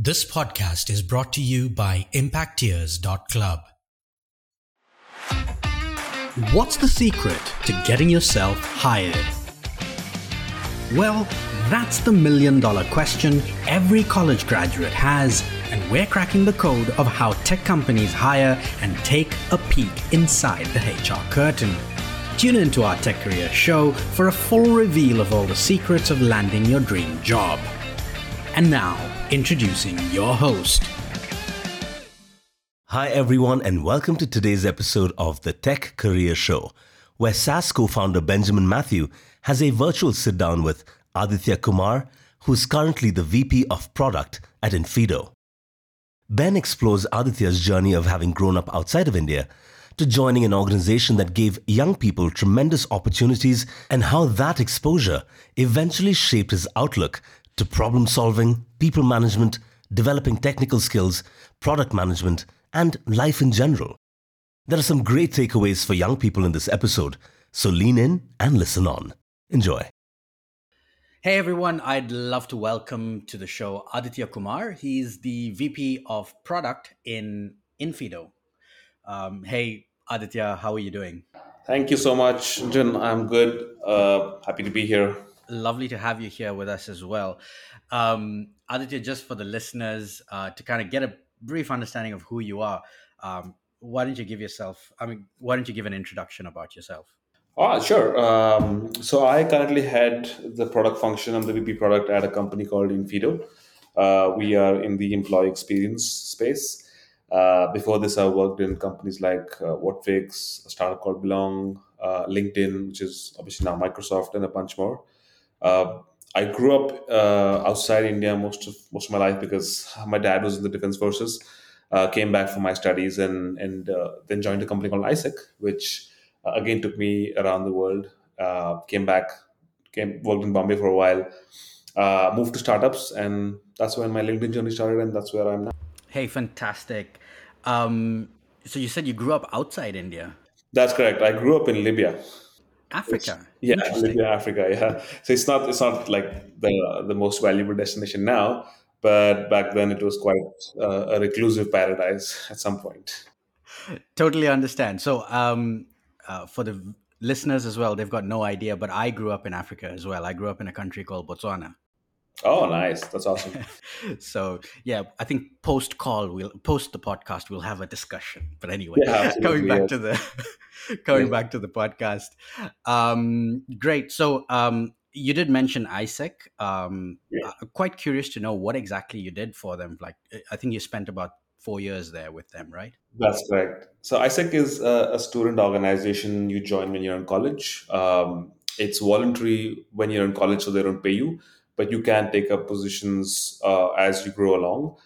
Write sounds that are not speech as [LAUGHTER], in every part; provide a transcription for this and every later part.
This podcast is brought to you by Impacteers.club. What's the secret to getting yourself hired? Well, that's the million dollar question every college graduate has, and we're cracking the code of how tech companies hire and take a peek inside the HR curtain. Tune into our Tech Career show for a full reveal of all the secrets of landing your dream job. And now, introducing your host. Hi, everyone, and welcome to today's episode of the Tech Career Show, where SaaS co founder Benjamin Matthew has a virtual sit down with Aditya Kumar, who's currently the VP of Product at inFeedo. Ben explores Aditya's journey of having grown up outside of India to joining an organization that gave young people tremendous opportunities and how that exposure eventually shaped his outlook to problem solving, people management, developing technical skills, product management, and life in general. There are some great takeaways for young people in this episode, so lean in and listen on. Enjoy. Hey everyone, I'd love to welcome to the show Aditya Kumar. He's the VP of Product in inFeedo. Um, hey Aditya, how are you doing? Thank you so much, Jin. I'm good. Uh, happy to be here. Lovely to have you here with us as well. Um, Aditya, just for the listeners uh, to kind of get a brief understanding of who you are, um, why don't you give yourself, I mean, why don't you give an introduction about yourself? Ah, sure. Um, so I currently head the product function. I'm the VP product at a company called inFeedo. Uh, we are in the employee experience space. Uh, before this, I worked in companies like uh, Whatfix, a startup called Belong, uh, LinkedIn, which is obviously now Microsoft, and a bunch more. Uh, I grew up uh, outside India most of most of my life because my dad was in the defense forces. Uh, came back for my studies and and uh, then joined a company called AIESEC, which uh, again took me around the world. Uh, came back, came worked in Bombay for a while, uh, moved to startups, and that's when my LinkedIn journey started, and that's where I'm now. Hey, fantastic. Um, so you said you grew up outside India, That's correct. I grew up in Libya. Africa. Yeah, Libya, Africa. Yeah. So it's not it's not like the the most valuable destination now, but back then it was quite uh, a reclusive paradise at some point. Totally understand. So, um, uh, for the listeners as well, they've got no idea, but I grew up in Africa as well. I grew up in a country called Botswana. Oh, nice. That's awesome. [LAUGHS] so yeah, I think post call we'll post the podcast we'll have a discussion. But anyway, Yeah, [LAUGHS] coming back yeah. to the coming Yeah. back to the podcast. Um, great. So um, you did mention AIESEC. Um, Yeah. uh, quite curious to know what exactly you did for them. Like I think you spent about four years there with them, right? That's correct. So AIESEC is a, a student organization you join when you're in college. Um, it's voluntary when you're in college, so they don't pay you, but you can take up positions uh, as you grow along.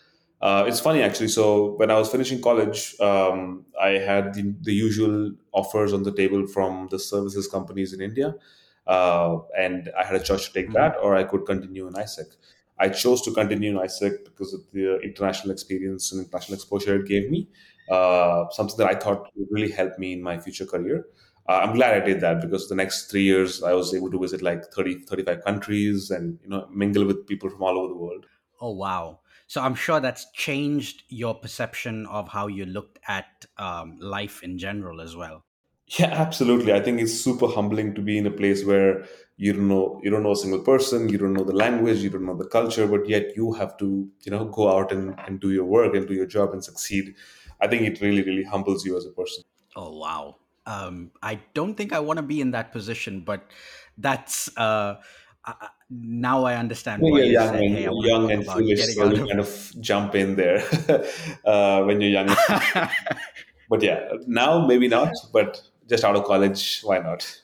Uh, it's funny actually. So when I was finishing college, um, I had the, the usual offers on the table from the services companies in India, uh, and I had a choice to take Mhm. that, or I could continue in AIESEC. I chose to continue in AIESEC because of the international experience and international exposure it gave me uh, something that I thought would really help me in my future career. Uh, I'm glad I did that because the next three years I was able to visit like 30, 35 countries and you know mingle with people from all over the world. Oh wow! So I'm sure that's changed your perception of how you looked at um, life in general as well. Yeah, absolutely. I think it's super humbling to be in a place where you don't know you don't know a single person, you don't know the language, you don't know the culture, but yet you have to you know go out and, and do your work and do your job and succeed. I think it really really humbles you as a person. Oh wow! Um, I don't think I want to be in that position, but that's uh, now I understand why When you're you young and "Hey, want young and foolish, so you kind of jump in there [LAUGHS] uh, when you're young. [LAUGHS] But yeah, now maybe not, but just out of college, why not?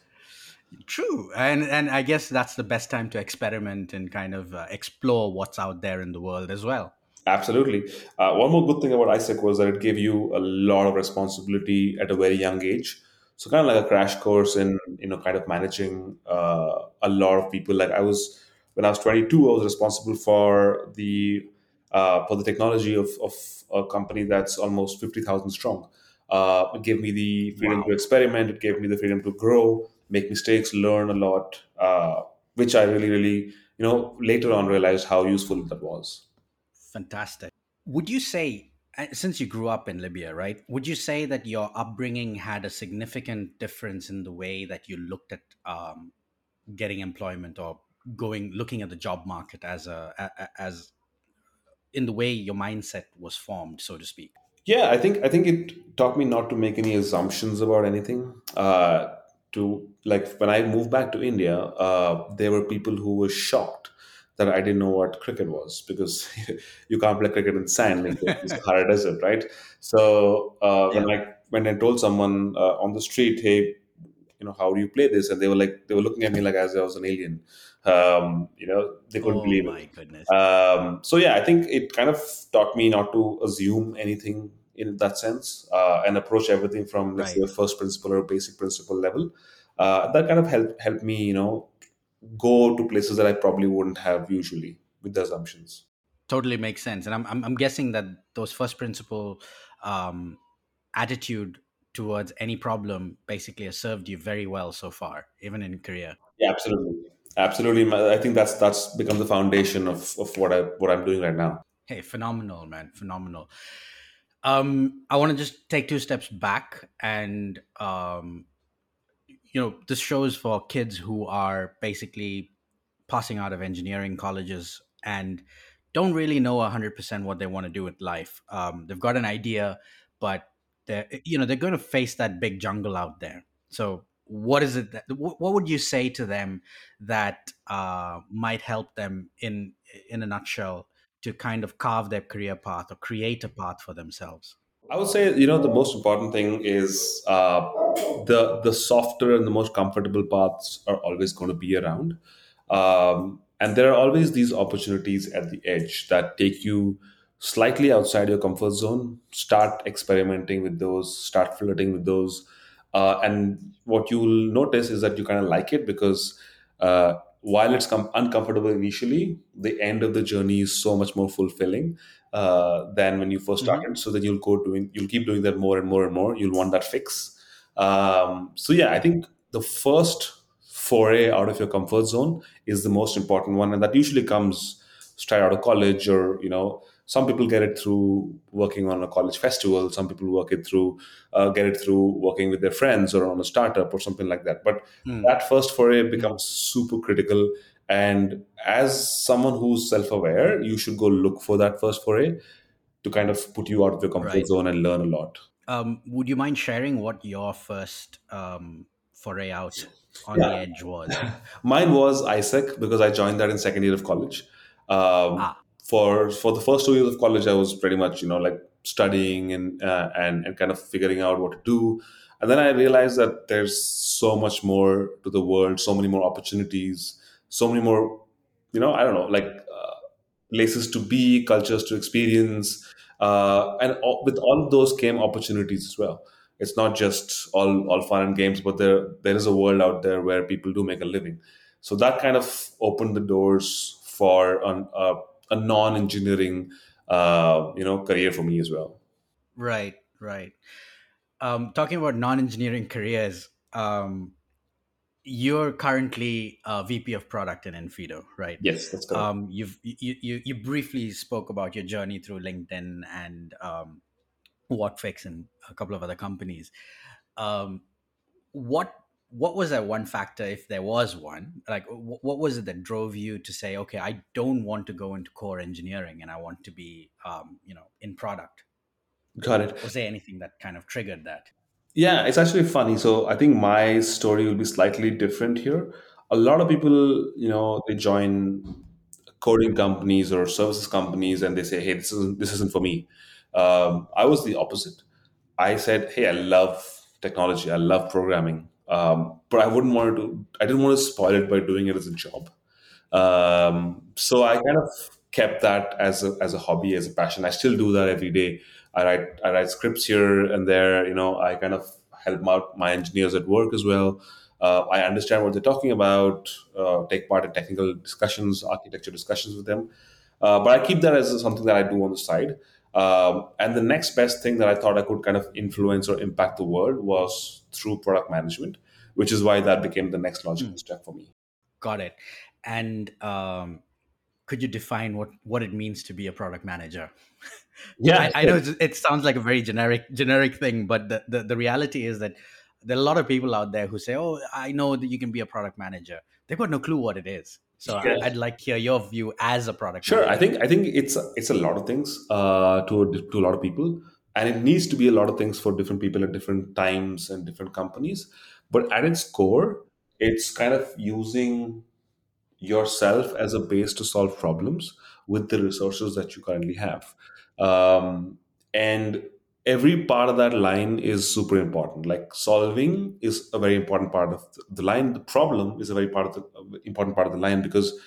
True, and and I guess that's the best time to experiment and kind of uh, explore what's out there in the world as well. Absolutely. Uh, one more good thing about AIESEC was that it gave you a lot of responsibility at a very young age. So kind of like a crash course in you know kind of managing uh, a lot of people. Like I was when I was 22, I was responsible for the uh, for the technology of, of a company that's almost 50,000 strong. Uh, it gave me the freedom Wow. to experiment. It gave me the freedom to grow, make mistakes, learn a lot, uh, which I really, really, you know, later on realized how useful that was. fantastic. Would you say, since you grew up in Libya, right? Would you say that your upbringing had a significant difference in the way that you looked at um, getting employment or going looking at the job market as a, a as in the way your mindset was formed, so to speak? Yeah, I think I think it taught me not to make any assumptions about anything. Uh, to like when I moved back to India, uh, there were people who were shocked that I didn't know what cricket was because [LAUGHS] you can't play cricket in sand in the Sahara Desert, right? So uh, when I when I told someone uh, on the street, hey, you know, how do you play this? And they were like, they were looking at me like as I was an alien. Um, you know, they couldn't oh, believe my it. goodness. Um, so yeah, I think it kind of taught me not to assume anything in that sense uh, and approach everything from let's Right. say a first principle or basic principle level. Uh, that kind of helped helped me, you know, go to places that I probably wouldn't have usually with the assumptions. totally makes sense and i'm i'm, I'm guessing that those first principle um, attitude towards any problem basically has served you very well so far even in Korea. Yeah, absolutely, absolutely. I think that's that's become the foundation of, of what I what I'm doing right now. hey phenomenal man phenomenal um i want to just take two steps back and um you know this shows for kids who are basically passing out of engineering colleges and don't really know 100% what they want to do with life. Um, they've got an idea but they're you know they're going to face that big jungle out there. So what is it that what would you say to them that uh, might help them in in a nutshell to kind of carve their career path or create a path for themselves? I would say you know the most important thing is uh, the the softer and the most comfortable paths are always going to be around, um, and there are always these opportunities at the edge that take you slightly outside your comfort zone. Start experimenting with those. Start flirting with those, uh, and what you'll notice is that you kind of like it because uh, while it's com- uncomfortable initially, the end of the journey is so much more fulfilling uh, than when you first Mhm. started. So then you'll go doing, you'll keep doing that more and more and more. You'll want that fix. Um, so yeah, I think the first foray out of your comfort zone is the most important one, and that usually comes straight out of college, or you know, some people get it through working on a college festival. Some people work it through, uh, get it through working with their friends or on a startup or something like that. But Hmm. that first foray becomes super critical and as someone who's self-aware you should go look for that first foray to kind of put you out of your comfort Right. zone and learn a lot um, would you mind sharing what your first um, foray out on Yeah. the edge was? [LAUGHS] Mine was AIESEC because i joined that in second year of college. Um, Ah. for for the first two years of college i was pretty much you know like studying and uh, and and kind of figuring out what to do. And then i realized that there's so much more to the world so many more opportunities so many more you know i don't know like uh, places to be cultures to experience uh, and all, with all those came opportunities as well. It's not just all all fun and games but there there is a world out there where people do make a living. So that kind of opened the doors for an, uh, a non-engineering uh, you know career for me as well. Right right. Um, talking about non-engineering careers um, you're currently a vp of product in inFeedo right? Yes that's correct. Um, you've you, you you briefly spoke about your journey through linkedin and um, whatfix and a couple of other companies. Um, what what was that one factor if there was one? Like wh- what was it that drove you to say okay i don't want to go into core engineering and i want to be um, you know in product? Got it. Was there anything that kind of triggered that Yeah, it's actually funny. So I think my story will be slightly different here. A lot of people, you know, they join coding companies or services companies and they say, "Hey, this isn't this isn't for me." Um, I was the opposite. I said, "Hey, I love technology. I love programming, um, but I wouldn't want to. I didn't want to spoil it by doing it as a job. Um, so I kind of kept that as a, as a hobby, as a passion. I still do that every day. I write I write scripts here and there. You know, I kind of help out my engineers at work as well. Uh, I understand what they're talking about. Uh, take part in technical discussions, architecture discussions with them. Uh, but I keep that as something that I do on the side. Um, and the next best thing that I thought I could kind of influence or impact the world was through product management, which is why that became the next logical step for me. got it and um, could you define what what it means to be a product manager? [LAUGHS] Yeah, I, I know it sounds like a very generic generic thing, but the, the the reality is that there are a lot of people out there who say, "Oh, I know that you can be a product manager." They've got no clue what it is. So Yes. I, I'd like to hear your view as a product manager. Sure, manager. I think I think it's it's a lot of things uh, to to a lot of people, and it needs to be a lot of things for different people at different times and different companies. But at its core, it's kind of using yourself as a base to solve problems with the resources that you currently have. Um, and every part of that line is super important. Like solving is a very important part of the line. The problem is a very part of the important part of the line because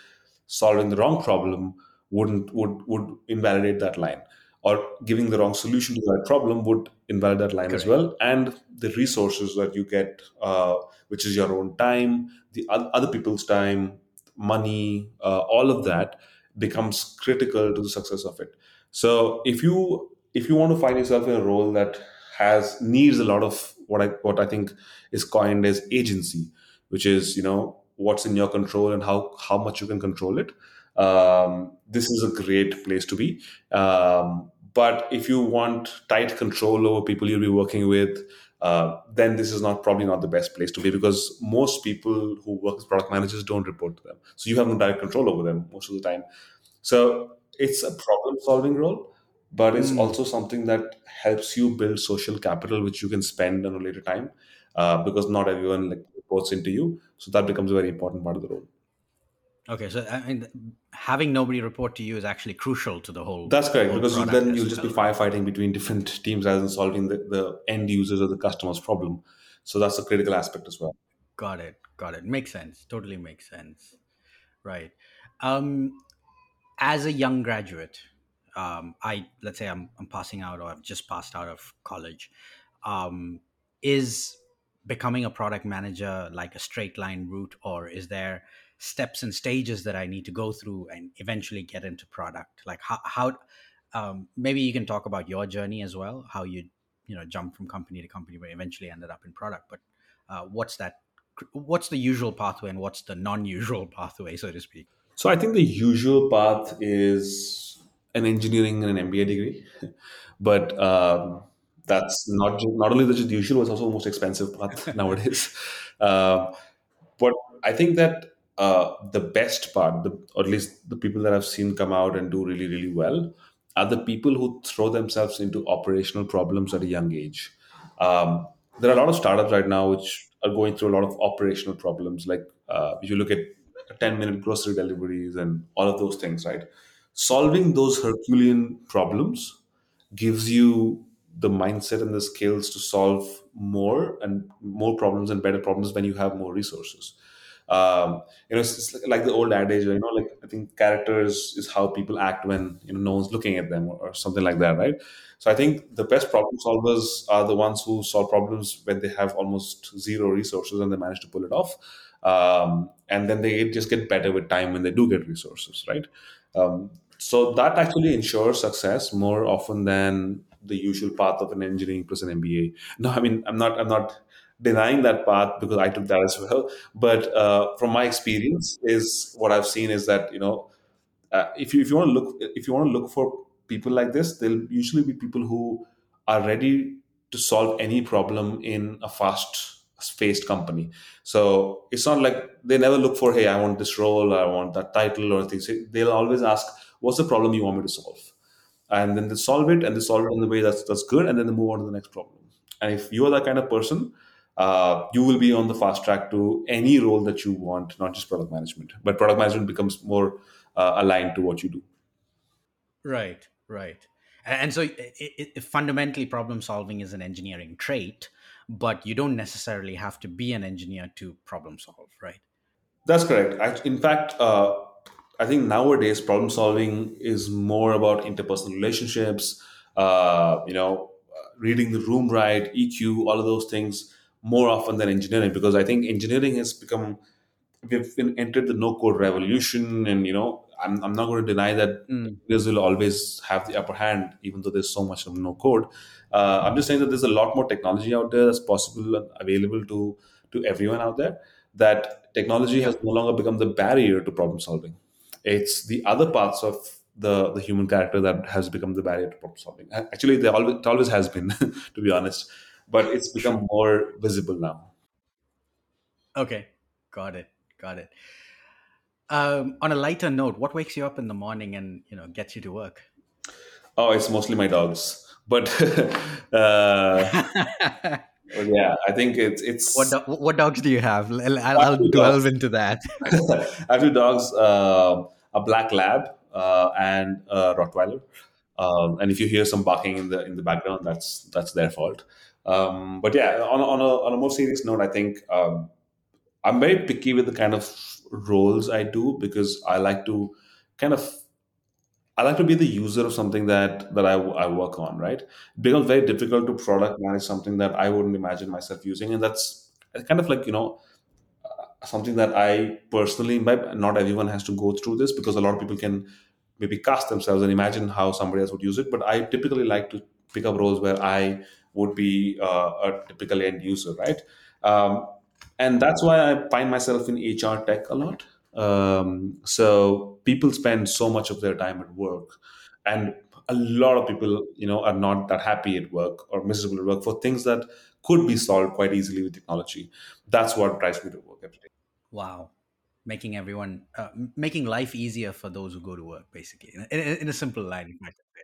solving the wrong problem wouldn't would would invalidate that line or giving the wrong solution to that problem would invalidate that line as well and the resources that you get uh, which is your own time the other people's time money uh, all of that becomes critical to the success of it. So if you if you want to find yourself in a role that has needs a lot of what i what i think is coined as agency which is you know what's in your control and how how much you can control it um, this is a great place to be. Um, but if you want tight control over people you'll be working with uh, then this is not probably not the best place to be because most people who work as product managers don't report to them. So you have no direct control over them most of the time. So it's a problem solving role but it's Mm. also something that helps you build social capital which you can spend on a later time uh, because not everyone like reports into you. So that becomes a very important part of the role Okay, so I mean, having nobody report to you is actually crucial to the whole. That's correct, whole because product then you'll just be firefighting between different teams rather than solving the, the end users or the customer's problem. So that's a critical aspect as well. Got it. Got it. Makes sense. Totally makes sense. Right. Um, as a young graduate, um, I let's say I'm I'm passing out or I've just passed out of college. Um, is becoming a product manager like a straight line route, or is there steps and stages that I need to go through and eventually get into product? Like how how um, maybe you can talk about your journey as well, how you you know jump from company to company, but eventually ended up in product. But uh, what's that? What's the usual pathway and what's the non-usual [LAUGHS] pathway, so to speak? So I think the usual path is an engineering and an MBA degree, [LAUGHS] but um, that's not not only the usual, it's also the most expensive path [LAUGHS] nowadays. Uh, but I think that uh, the best part, the, or at least the people that I've seen come out and do really, really well, are the people who throw themselves into operational problems at a young age. Um, there are a lot of startups right now which are going through a lot of operational problems. Like uh, if you look at 10 minute grocery deliveries and all of those things, right? Solving those Herculean problems gives you the mindset and the skills to solve more and more problems and better problems when you have more resources. Um, you know, it's, it's like, the old adage, you know, like I think characters is how people act when you know no one's looking at them or, or something like that, right? So I think the best problem solvers are the ones who solve problems when they have almost zero resources and they manage to pull it off. Um, and then they just get better with time when they do get resources, right? Um, so that actually ensures success more often than the usual path of an engineering plus an MBA. No, I mean I'm not I'm not denying that path because I took that as well. But uh, from my experience, is what I've seen is that you know uh, if you if you want to look if you want to look for people like this, they'll usually be people who are ready to solve any problem in a fast faced company. So it's not like they never look for hey I want this role I want that title or things. They'll always ask what's the problem you want me to solve, and then they solve it and they solve it in the way that's that's good, and then they move on to the next problem. And if you are that kind of person, uh, you will be on the fast track to any role that you want, not just product management. But product management becomes more uh, aligned to what you do. Right, right. And, so, it, it, fundamentally, problem solving is an engineering trait, but you don't necessarily have to be an engineer to problem solve, right? That's correct. I, in fact, uh, I think nowadays problem solving is more about interpersonal relationships. Uh, you know, uh, reading the room right, EQ, all of those things more often than engineering because I think engineering has become we've been entered the no code revolution and you know I'm, I'm not going to deny that Mm, this will always have the upper hand even though there's so much of no code uh, i'm just saying that there's a lot more technology out there that's possible and available to to everyone out there that technology has no longer become the barrier to problem solving. It's the other parts of the the human character that has become the barrier to problem solving. Actually, they always, it always has been, [LAUGHS] to be honest, but it's become more visible now. Okay, got it, got it. Um, on a lighter note, what wakes you up in the morning and you know gets you to work? Oh, it's mostly my dogs, but [LAUGHS] uh, yeah, I think it's it's. What do- what dogs do you have? I'll, I'll, delve into that. [LAUGHS] I have two dogs, uh, a black lab uh, and a Rottweiler. Um, and if you hear some barking in the in the background, that's that's their fault. Um, but yeah, on, a- on a on a more serious note, I think um, I'm very picky with the kind of roles I do because I like to kind of I like to be the user of something that that I, I work on. Right, it becomes very difficult to product manage something that I wouldn't imagine myself using, and that's kind of like you know something that I personally. Not everyone has to go through this because a lot of people can maybe cast themselves and imagine how somebody else would use it. But I typically like to pick up roles where I would be uh, a typical end user, right? Um, and that's why I find myself in HR tech a lot. Um, so people spend so much of their time at work, and a lot of people, you know, are not that happy at work or miserable at work for things that could be solved quite easily with technology. That's what drives me to work every day. Wow, making everyone uh, making life easier for those who go to work, basically, in, in, in a simple line. if I can say.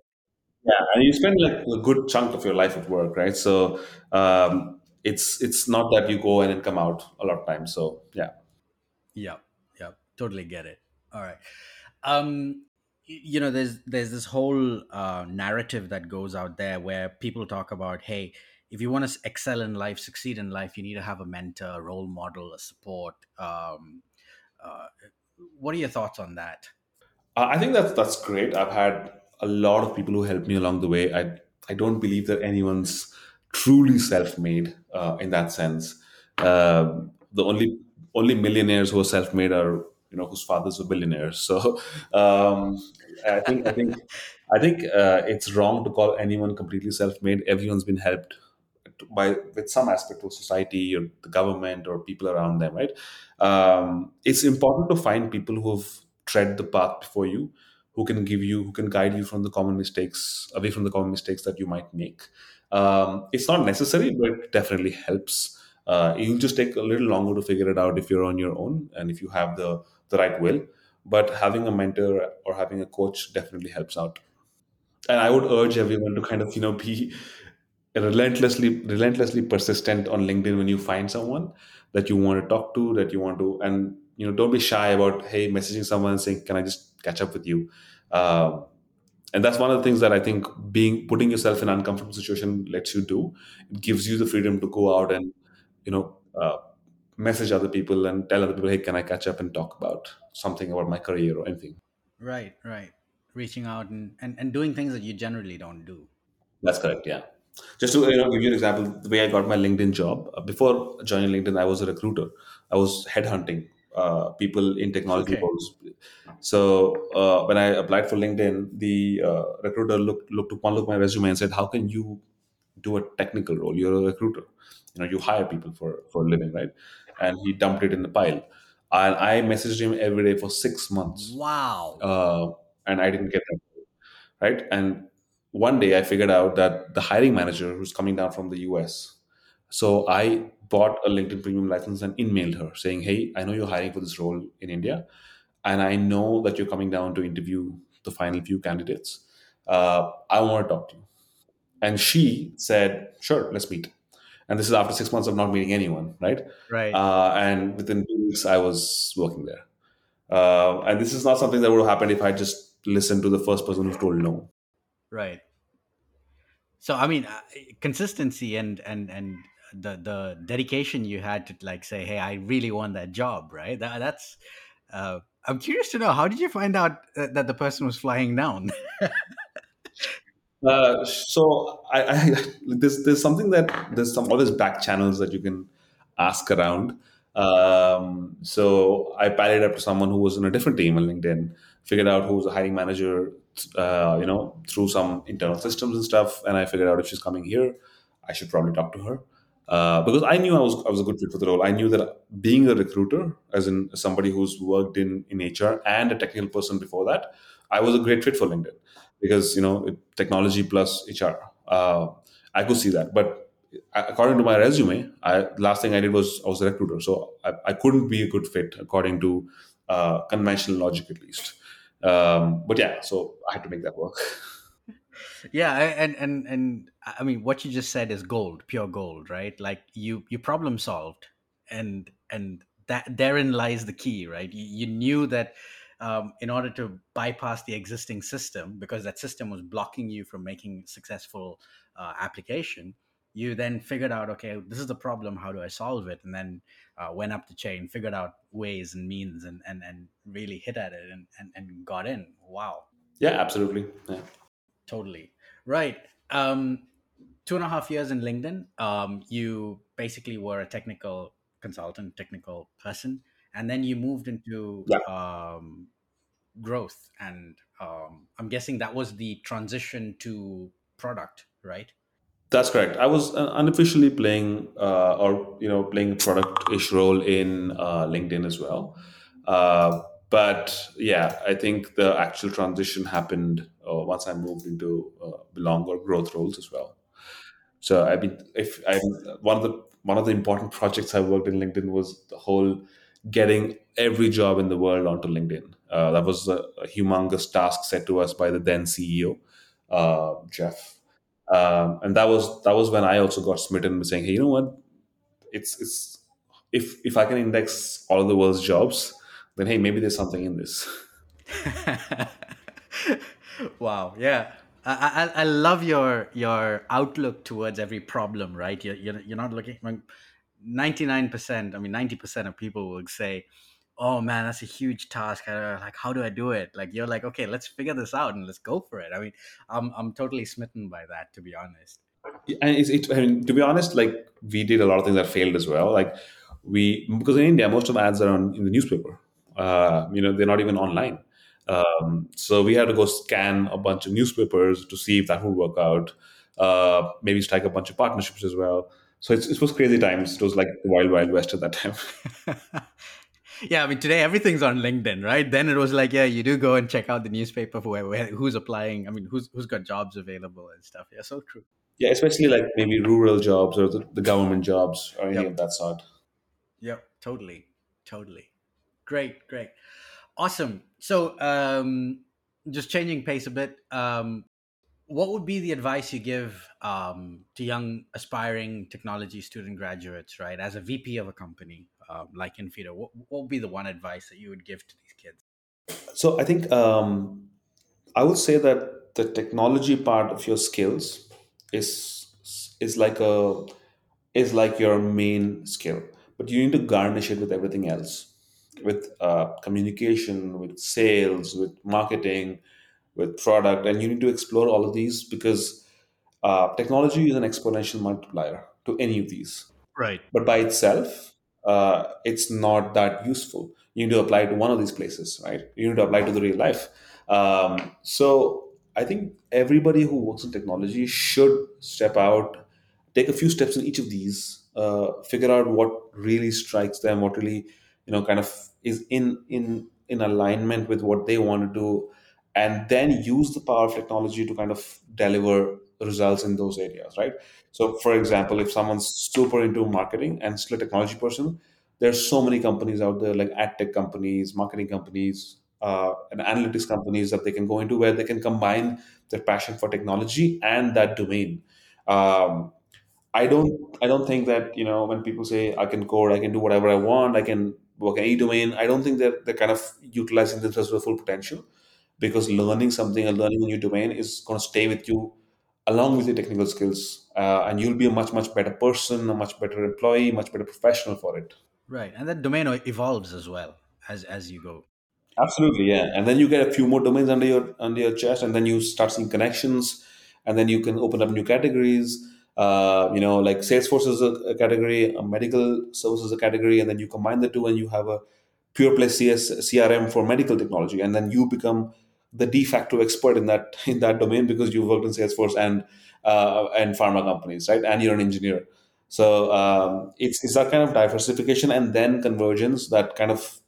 Yeah, and you spend like a good chunk of your life at work, right? So um, it's it's not that you go in and come out a lot of times. So yeah. yeah yeah totally get it. All right. Um, you know, there's there's this whole uh, narrative that goes out there where people talk about, hey, if you want to excel in life, succeed in life, you need to have a mentor, a role model, a support. Um, uh, what are your thoughts on that? I think that's that's great. I've had a lot of people who helped me along the way. I I don't believe that anyone's truly self-made uh, in that sense. Um the only only millionaires who are self-made are you know whose fathers were billionaires. [LAUGHS] So um, I think I think I think uh, it's wrong to call anyone completely self-made. Everyone's been helped by with some aspect of society or the government or people around them, right? Um, it's important to find people who've tread the path before you, who can give you, who can guide you from the common mistakes, away from the common mistakes that you might make. Um, it's not necessary, but it definitely helps. Uh, it'll just take a little longer to figure it out if you're on your own and if you have the the right will. But having a mentor or having a coach definitely helps out. And I would urge everyone to kind of you know be relentlessly relentlessly persistent on linkedin when you find someone that you want to talk to that you want to and you know don't be shy about hey messaging someone and saying can i just catch up with you um, and that's one of the things that i think being putting yourself in an uncomfortable situation lets you do it gives you the freedom to go out and you know uh, message other people and tell other people hey can i catch up and talk about something about my career or anything Right, right. Reaching out and, and, and doing things that you generally don't do. That's correct. Yeah. Just to you know, give you an example, the way I got my LinkedIn job uh, before joining LinkedIn, I was a recruiter. I was headhunting uh, people in technology Okay. roles. So uh, when I applied for LinkedIn, the uh, recruiter looked looked upon looked my resume and said, "How can you do a technical role? You're a recruiter. You know, you hire people for for a living, right?" And he dumped it in the pile. And I messaged him every day for six months, Wow. uh, and I didn't get that right? And one day I figured out that the hiring manager who's coming down from the US. So I bought a LinkedIn premium license and emailed her saying, Hey, I know you're hiring for this role in India, and I know that you're coming down to interview the final few candidates. Uh, I want to talk to you. And she said, Sure, let's meet. And this is after six months of not meeting anyone, right? Right. Uh, and within two weeks, I was working there. Uh, and this is not something that would have happened if I just listened to the first person who told no. Right. So I mean, uh, consistency and and and the the dedication you had to like say, hey, I really want that job, right? That, that's. Uh, I'm curious to know how did you find out that, the person was flying down? Uh, so I, I [LAUGHS] there's there's something that there's some always back channels that you can ask around. Um, so I pallied up to someone who was in a different team on LinkedIn, figured out who was a hiring manager, uh, you know, through some internal systems and stuff, and I figured out if she's coming here, I should probably talk to her. Uh, because I knew I was I was a good fit for the role. I knew that being a recruiter, as in somebody who's worked in in HR and a technical person before that, I was a great fit for LinkedIn because you know technology plus HR. Uh, I could see that, but according to my resume, I, last thing I did was I was a recruiter, so I, I couldn't be a good fit according to uh, conventional logic at least. Um, but yeah, so I had to make that work. [LAUGHS] yeah and and and i mean what you just said is gold pure gold right? Like you you problem solved and and that therein lies the key right? You, you knew that um, in order to bypass the existing system because that system was blocking you from making successful uh, application you then figured out okay this is the problem how do i solve it? And then uh, went up the chain figured out ways and means and and, and really hit at it and, and and got in. Wow. Yeah absolutely. Yeah Totally. Right. Um, two and a half years in LinkedIn, um, you basically were a technical consultant, technical person, and then you moved into Yeah. um, growth. And um, I'm guessing that was the transition to product, right? That's correct. I was uh, unofficially playing, uh, or you know, playing product-ish role in uh, LinkedIn as well. Uh, but yeah, I think the actual transition happened once I moved into uh, longer growth roles as well. So I mean, if I one of the one of the important projects I worked in LinkedIn was the whole getting every job in the world onto LinkedIn. Uh, that was a, a humongous task set to us by the then CEO, uh, Jeff, um, and that was that was when I also got smitten with saying, hey, you know what? It's it's if if I can index all of the world's jobs, then hey, maybe there's something in this. [LAUGHS] wow. Yeah. I, I, I love your your outlook towards every problem, right? You're, you're, you're not looking, 99%, I mean, 90% of people will say, oh man, that's a huge task. I, like, how do I do it? Like, you're like, okay, let's figure this out and let's go for it. I mean, I'm, I'm totally smitten by that, to be honest. and it's, it, I mean, to be honest, like we did a lot of things that failed as well. Like we, because in India, most of ads are on in the newspaper. Uh, you know, they're not even online. Um, so we had to go scan a bunch of newspapers to see if that would work out. Uh, maybe strike a bunch of partnerships as well. So it's, it was crazy times. It was like the wild, wild west at that time. [LAUGHS] yeah, I mean, today everything's on LinkedIn, right? Then it was like, yeah, you do go and check out the newspaper for where, where, who's applying. I mean, who's who's got jobs available and stuff. Yeah, so true. Yeah, especially like maybe rural jobs or the, the government jobs or anything Yep. of that sort. Yep, totally, totally. Great, great, awesome. So, um, just changing pace a bit. Um, what would be the advice you give um, to young aspiring technology student graduates, right? As a VP of a company um, like inFeedo, what, what would be the one advice that you would give to these kids? So I think um, I would say that the technology part of your skills is is like a is like your main skill, but you need to garnish it with everything else, with uh, communication, with sales, with marketing, with product, and you need to explore all of these because uh, technology is an exponential multiplier to any of these Right. but by itself, uh, it's not that useful. You need to apply it to one of these places, right? You need to apply it to the real life. Um, so I think everybody who works in technology should step out, take a few steps in each of these, uh, figure out what really strikes them, what really, you know, kind of is in in in alignment with what they want to do, and then use the power of technology to kind of deliver results in those areas, right? So, for example, if someone's super into marketing and still a technology person, there's so many companies out there, like ad tech companies, marketing companies, uh, and analytics companies that they can go into where they can combine their passion for technology and that domain. Um, I don't, I don't think that you know when people say I can code, I can do whatever I want, I can work in any domain. I don't think that they're kind of utilizing themselves to their full potential because learning something and learning a new domain is going to stay with you along with your technical skills uh, and you'll be a much much better person a much better employee much better professional for it Right. And that domain evolves as well as as you go. absolutely yeah and then you get a few more domains under your under your chest and then you start seeing connections and then you can open up new categories uh, you know like salesforce is a, a category a medical service is a category and then you combine the two and you have a pure play CS, crm for medical technology and then you become the de facto expert in that [LAUGHS] in that domain because you've worked in salesforce and uh, and pharma companies right and you're an engineer So um, it's it's that kind of diversification and then convergence that kind of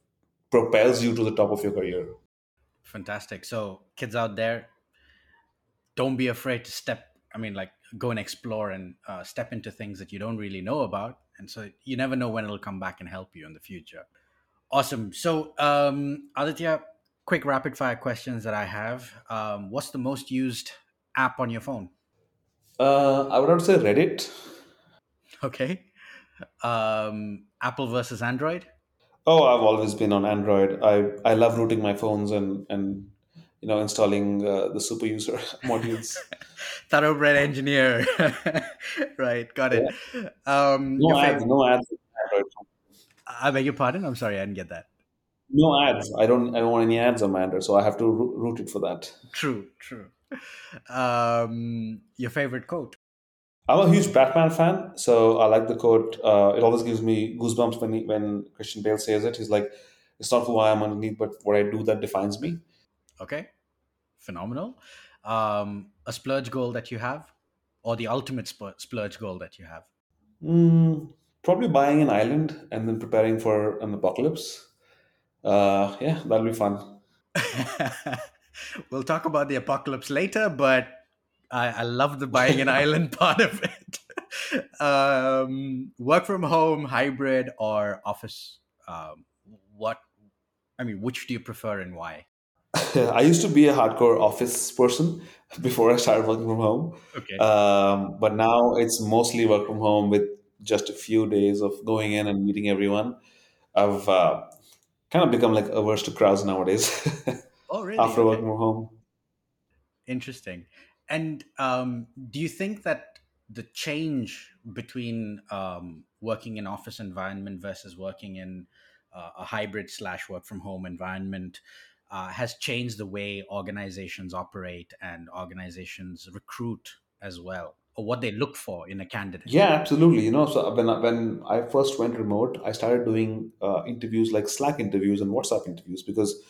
propels you to the top of your career. Fantastic. So kids out there, don't be afraid to step. I mean, like go and explore and uh, step into things that you don't really know about, and so you never know when it'll come back and help you in the future. Awesome. So um, Aditya, quick rapid fire questions that I have. Um, what's the most used app on your phone? Uh, I would have to say Reddit. Okay. Um, Apple versus Android. Oh, I've always been on Android. I I love rooting my phones and and you know installing uh, the super user [LAUGHS] modules. [LAUGHS] Thoroughbred engineer. [LAUGHS] right. Got it. Yeah. Um, No ads. No ads. I beg your pardon. I'm sorry, I didn't get that. No ads. I don't. I don't want any ads on my Android, so I have to root it for that. True. True. Um, your favorite quote. I'm a huge Batman fan, so I like the quote. Uh, it always gives me goosebumps when he, when Christian Bale says it. He's like, "It's not who I am underneath, but what I do that defines me." Okay. Phenomenal. Um, a splurge goal that you have, or the ultimate sp- splurge goal that you have. Mm, probably buying an island and then preparing for an apocalypse. Uh, yeah, that'll be fun. [LAUGHS] we'll talk about the apocalypse later, but I, I love the buying an [LAUGHS] island part of it. [LAUGHS] um, work from home, hybrid, or office. Um, what? I mean, which do you prefer and why? [LAUGHS] I used to be a hardcore office person [LAUGHS] before I started working from home, Okay. um, but now it's mostly work from home with just a few days of going in and meeting everyone. I've uh, kind of become like averse to crowds nowadays [LAUGHS] oh, really? after Okay. working from home. Interesting. And um, do you think that the change between um, working in office environment versus working in uh, a hybrid slash work from home environment uh, has changed the way organizations operate and organizations recruit as well, or what they look for in a candidate? Yeah, absolutely. You know, so when I, when I first went remote, I started doing uh, interviews like Slack interviews and WhatsApp interviews because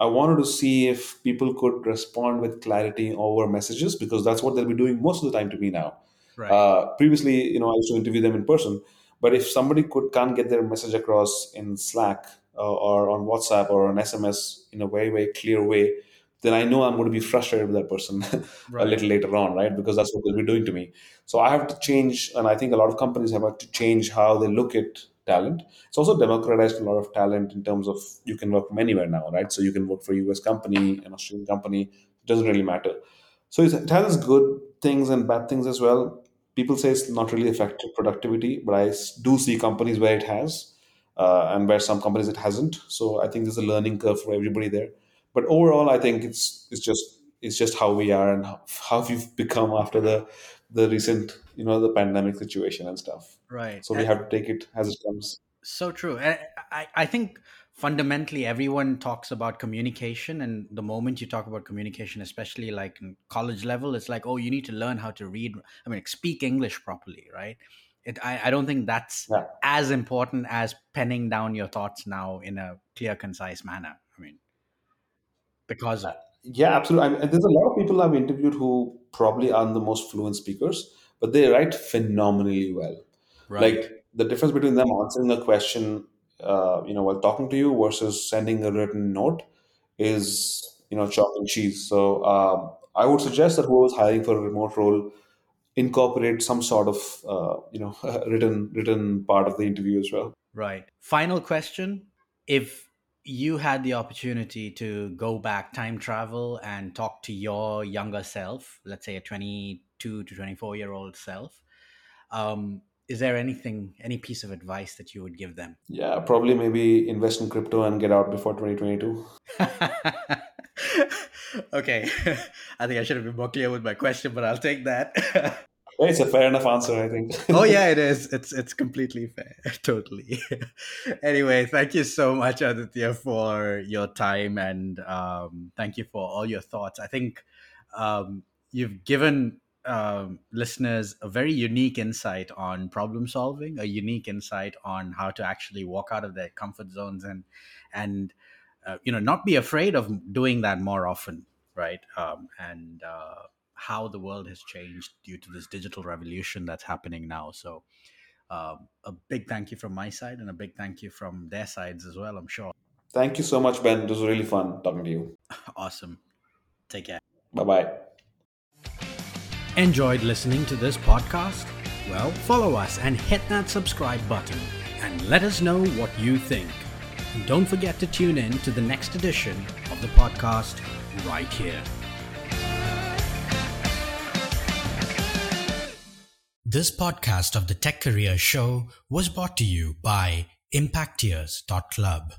I wanted to see if people could respond with clarity over messages because that's what they'll be doing most of the time to me now. Right. Uh, previously, you know, I used to interview them in person, but if somebody could can't get their message across in Slack or on WhatsApp or on SMS in a very very clear way, then I know I'm going to be frustrated with that person [LAUGHS] a little later on, right? Because that's what they'll be doing to me. So I have to change, and I think a lot of companies have had to change how they look at talent. It's also democratized a lot of talent in terms of you can work from anywhere now, right? So you can work for a US company, an Australian company, it doesn't really matter. So it has good things and bad things as well. People say it's not really affected productivity, but I do see companies where it has, Uh, and where some companies it hasn't. So I think there's a learning curve for everybody there. But overall, I think it's it's just it's just how we are and how, how we've become after the the recent you know the pandemic situation and stuff. Right. So we have to take it as it comes. So true. And I, I think fundamentally everyone talks about communication. And the moment you talk about communication, especially like in college level, it's like, oh, you need to learn how to read, I mean, speak English properly, right? It, I, I don't think that's Yeah. as important as penning down your thoughts now in a clear, concise manner. I mean, because of, Yeah, absolutely. I mean, there's a lot of people I've interviewed who probably aren't the most fluent speakers, but they write phenomenally well. right. Like the difference between them answering a question, uh, you know, while talking to you versus sending a written note is, you know, chalk and cheese. So um, I would suggest that whoever's hiring for a remote role incorporate some sort of, uh, you know, [LAUGHS] written written part of the interview as well. Right. Final question. If you had the opportunity to go back, time travel, and talk to your younger self, let's say a 22 to 24 year old self, um, is there anything, any piece of advice that you would give them? Yeah, probably maybe invest in crypto and get out before 2022. [LAUGHS] okay. [LAUGHS] I think I should have been more clear with my question, but I'll take that. It's a fair enough answer, I think. [LAUGHS] oh yeah it [LAUGHS] is. It's it's completely fair. [LAUGHS] Totally. Anyway thank you so much aditya for your time and um, thank you for all your thoughts. I think um, you've given um, listeners a very unique insight on problem solving a unique insight on how to actually walk out of their comfort zones and and uh, you know not be afraid of doing that more often right? Um, and uh, how the world has changed due to this digital revolution that's happening now. So uh, a big thank you from my side and a big thank you from their sides as well, I'm sure. Thank you so much, Ben. It was really fun talking to you. [LAUGHS] Awesome. Take care. Bye bye. Enjoyed listening to this podcast? Well, follow us and hit that subscribe button and let us know what you think. And don't forget to tune in to the next edition of the podcast right here. This podcast of the Tech Career Show was brought to you by Impacteers.club.